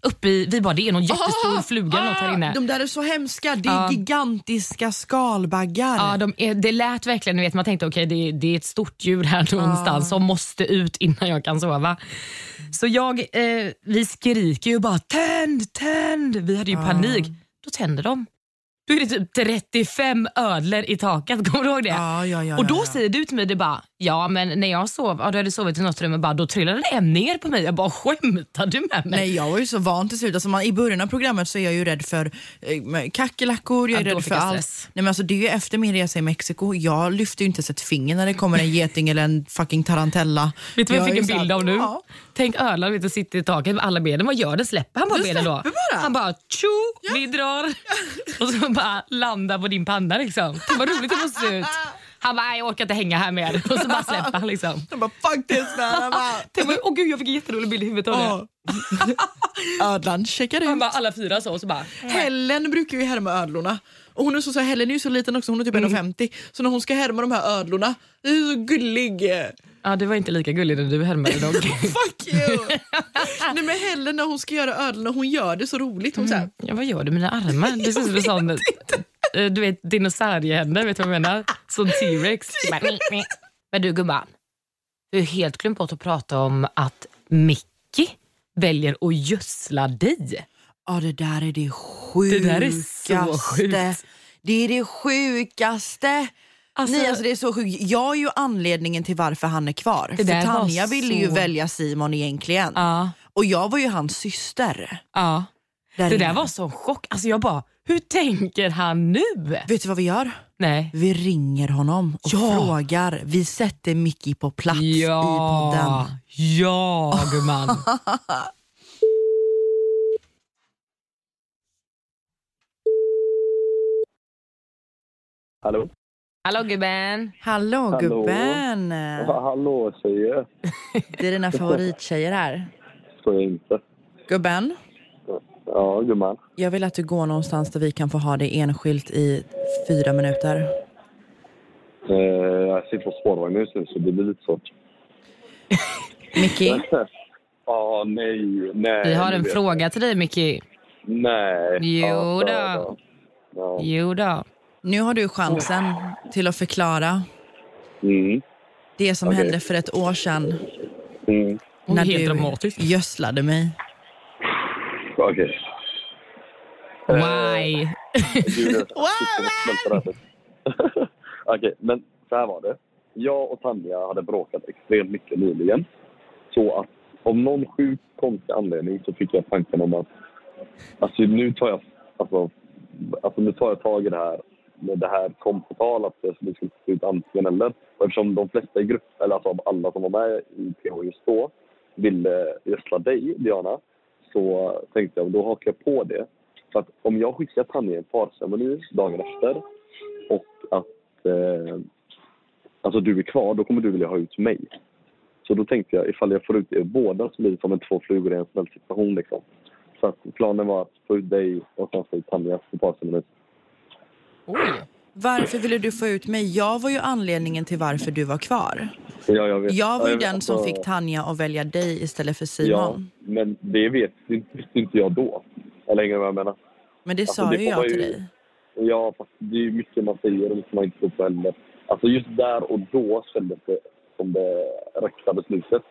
upp i, vi bara det är någon jättestor Ah, fluga något här inne. De där är så hemska, det är Ja. gigantiska skalbaggar. Ja, de är, det lät verkligen, vet, man tänkte okej det, det är ett stort djur här någonstans som måste ut innan jag kan sova. Så jag, eh, vi skriker ju bara tänd, tänd. Vi hade ju panik. Då tänder de. Då är det typ 35 ödlor i taket, kommer du ihåg det? Ja, ja, ja, och då säger du till mig, det bara, ja men när jag sov, ja, du hade sovit i något rum och bara, då trillade en ner på mig. Jag bara, skämtar du med mig? Nej, jag var ju så van till slut. Alltså man, I början av programmet så är jag ju rädd för eh, kackerlackor, jag är Ja, rädd för allt. stress. Nej, men alltså, det är ju efter min resa i Mexiko, jag lyfter ju inte ens ett finger när det kommer en geting eller en fucking tarantella. Vet du vad jag fick en bild av nu? Ja. Tänk Öland vet, du, sitter i taket med alla benen. Vad gör den? Släpper han bara Den benen då? bara. Han bara tjo, vi drar. Och så bara landar på din panna. Liksom. Det var roligt det måste se ut. Han bara, "Nej, jag orkar inte hänga här mer. Och så bara släpper han. Liksom. Jag bara fuck this man. Åh gud, jag fick en jätterolig bild i huvudet av det. Ödlan checkar Han ut. bara, alla fyra så och så bara. Helen brukar ju härma ödlorna. Och hon är så, så här, Helen är ju så liten också, hon är typ Mm. 1,50. Så när hon ska härma de här ödlorna, det är så gullig. Ja, det var inte lika gulligt när du härmade dem. Fuck you! Nej men Helen när hon ska göra ödlorna, hon gör det så roligt. Hon så här, Ja, vad gör du med dina armar? Det ser ut som en sån, du vet, dinosauriehänder, vet du vad jag menar? Som T-rex. Men du gumman, du har helt glömt bort att prata om att Mickey väljer att gödsla dig. Ja det där är det sjukaste. Det där är så sjukt. Det är det sjukaste. Alltså- Nej, alltså det är så sjukt. Jag är ju anledningen till varför han är kvar. För Tanja ville ju så- välja Simon egentligen. Ja, Och jag var ju hans syster. ja. Där Det inne. där var sån chock. Alltså jag bara, hur tänker han nu? Vet du vad vi gör? Nej. Vi ringer honom och Ja. frågar. Vi sätter Mickey på plats i podden. ja gumman. Hallå? Hallå gubben. Hallå, Hallå. gubben! Ja, hallå tjejer. Det är dina favorittjejer här. Så jag inte. Gubben, Ja, gumman. jag vill att du går någonstans där vi kan få ha det enskilt i fyra minuter. Eh, jag sitter på spårvagnen just nu så det blir lite svårt. Mickey, Ja, nej, nej. Vi har en fråga till dig Mickey. Nej. Jo Ja, då. ja, Ja. Jo då. nu har du chansen till att förklara Mm. det som Okej. hände för ett år sedan Mm. När du dramatiskt. gödslade mig. Okej. Why? Och smälter här. Okej, men så här var det. Jag och Tanja hade bråkat extremt mycket nyligen. Så att av någon sjuk konstig anledning så fick jag tanken om att alltså, nu tar jag alltså, alltså nu tar jag tag i det här när det här kom på tal att vi skulle få ut antingen eller. Och eftersom de flesta i gruppen, eller alltså alla som var med i PH just då, ville gödsla dig, Diana, så tänkte jag då hakar jag på det. För att om jag skickar Tanja en parceremoni dagen efter och att eh, alltså du är kvar, då kommer du vilja ha ut mig. Så då tänkte jag ifall jag får ut er båda så blir det som en två flugor i en smäll situation liksom. Så att planen var att få ut dig och sen få ut Tanja på parceremoni. Oj. Varför ville du få ut mig? Jag var ju anledningen till varför du var kvar. Ja, jag, vet. Jag var ju Ja, den vet. som fick Tanja att välja dig istället för Ja, Simon. men det vet visste inte jag då. Eller hänger vad jag menar? Men det Alltså, sa det ju jag till ju- dig. Ja, fast det är ju mycket man säger och ska man inte tro på heller. Alltså just där och då kändes det som det rätta beslutet.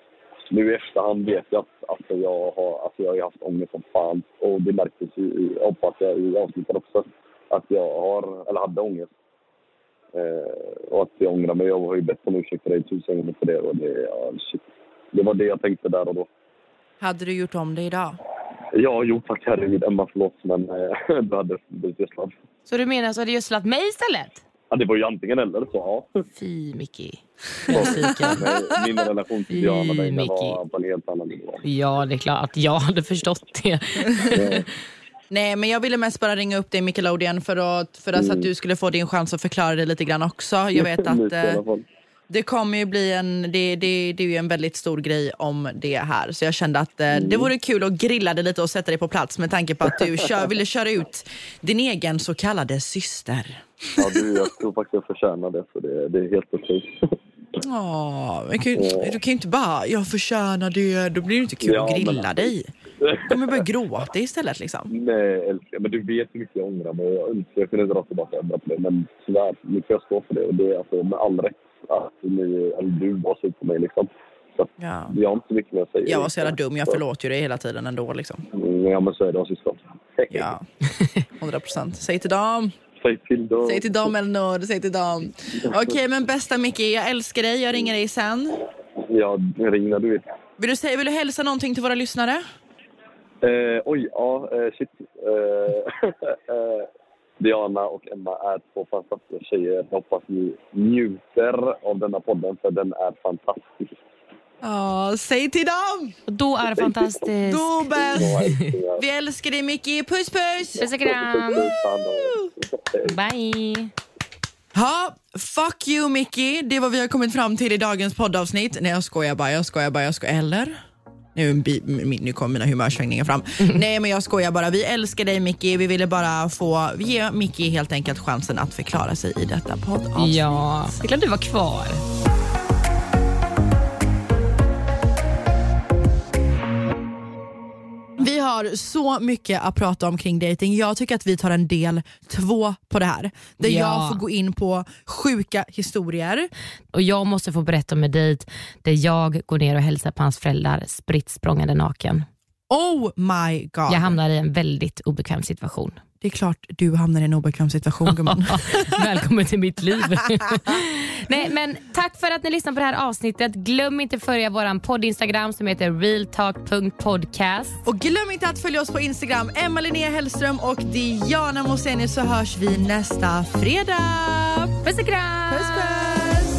Nu i efterhand vet jag att alltså, jag, har, alltså, jag har haft ångest som fan. Och det märktes ju, jag hoppas jag, i avsnittet också, att jag har, eller hade ångest. Eh, och att jag ångrar mig. Jag har ju bett om ursäkt för dig tusen gånger för det. Och det, ja, shit. det var det jag tänkte där och då. Hade du gjort om det idag? Ja, jo tack herregud. Emma, förlåt. Men eh, du hade blivit gödslad. Så du menar så har du gödslat mig istället? Ja, det var ju antingen eller, så ja. Fy. Men Min relation till Diana var på en helt annan nivå. Ja, det är klart att jag hade förstått det. Nej, men jag ville mest bara ringa upp dig Nickelodeon för att, för att, så att du skulle få din chans att förklara det lite grann också. Jag vet att eh, det kommer ju bli en, det, det, det är ju en väldigt stor grej om det här. Så jag kände att eh, det vore kul att grilla det lite och sätta dig på plats med tanke på att du kör, ville köra ut din egen så kallade syster. Ja, du, jag tror faktiskt jag förtjänar det, så det, det är helt okej. Åh, men du kan ju inte bara, jag förtjänar det, då blir det inte kul Ja, att men- grilla dig. Du kommer börja gråta istället liksom. Nej, älskar. Men du vet hur mycket jag ångrar mig. Jag önskar jag kunde dra tillbaka och ändra på det. Men tyvärr, nu får jag stå för det. Och det är alltså med all rätt att ni, eller du var sur på mig liksom. Så Ja. jag har inte så mycket mer att säga. Jag var så jävla dum, jag förlåter ju dig hela tiden ändå liksom. Mm, Ja, men så är det. Syskon. Ja, 100 procent. Säg till dem. Säg till dem. Säg till dem Elinor, säg till dem. Okej, men bästa Mickey, jag älskar dig. Jag ringer dig sen. Ja, ring när du vill. Vill du, säga, vill du hälsa någonting till våra lyssnare? Eh, oj, ja, eh, shit. Eh, eh, Diana och Emma är två fantastiska tjejer. Jag hoppas ni njuter av denna podden, för den är fantastisk. Ja, säg till dem! Då är det fantastiskt. Då bäst! Vi älskar dig Mickey, puss puss! Puss och kram. Bye. Ja, fuck you Mickey. Det är vad vi har kommit fram till i dagens poddavsnitt. Nej jag skojar bara, jag skojar bara, jag skojar. Eller? Nu, nu kommer mina humörsvängningar fram. Nej men jag skojar bara. Vi älskar dig Mickey. Vi ville bara få ge Mickey helt enkelt chansen att förklara sig i detta poddavsnitt. Ja, det är klart du var kvar. Har så mycket att prata om kring dating. Jag tycker att vi tar en del två på det här. Där Ja. jag får gå in på sjuka historier. Och Jag måste få berätta om en dejt där jag går ner och hälsar på hans föräldrar spritt språngande naken. Oh my god. Jag hamnar i en väldigt obekväm situation. Det är klart du hamnar i en obekväm situation gumman. Välkommen till mitt liv. Nej, men tack för att ni lyssnade på det här avsnittet. Glöm inte att följa vår podd-instagram som heter realtalk.podcast. Och glöm inte att följa oss på Instagram, Emma Linnea Hellström och Diana Moseni så hörs vi nästa fredag. Puss och kram! Puss puss!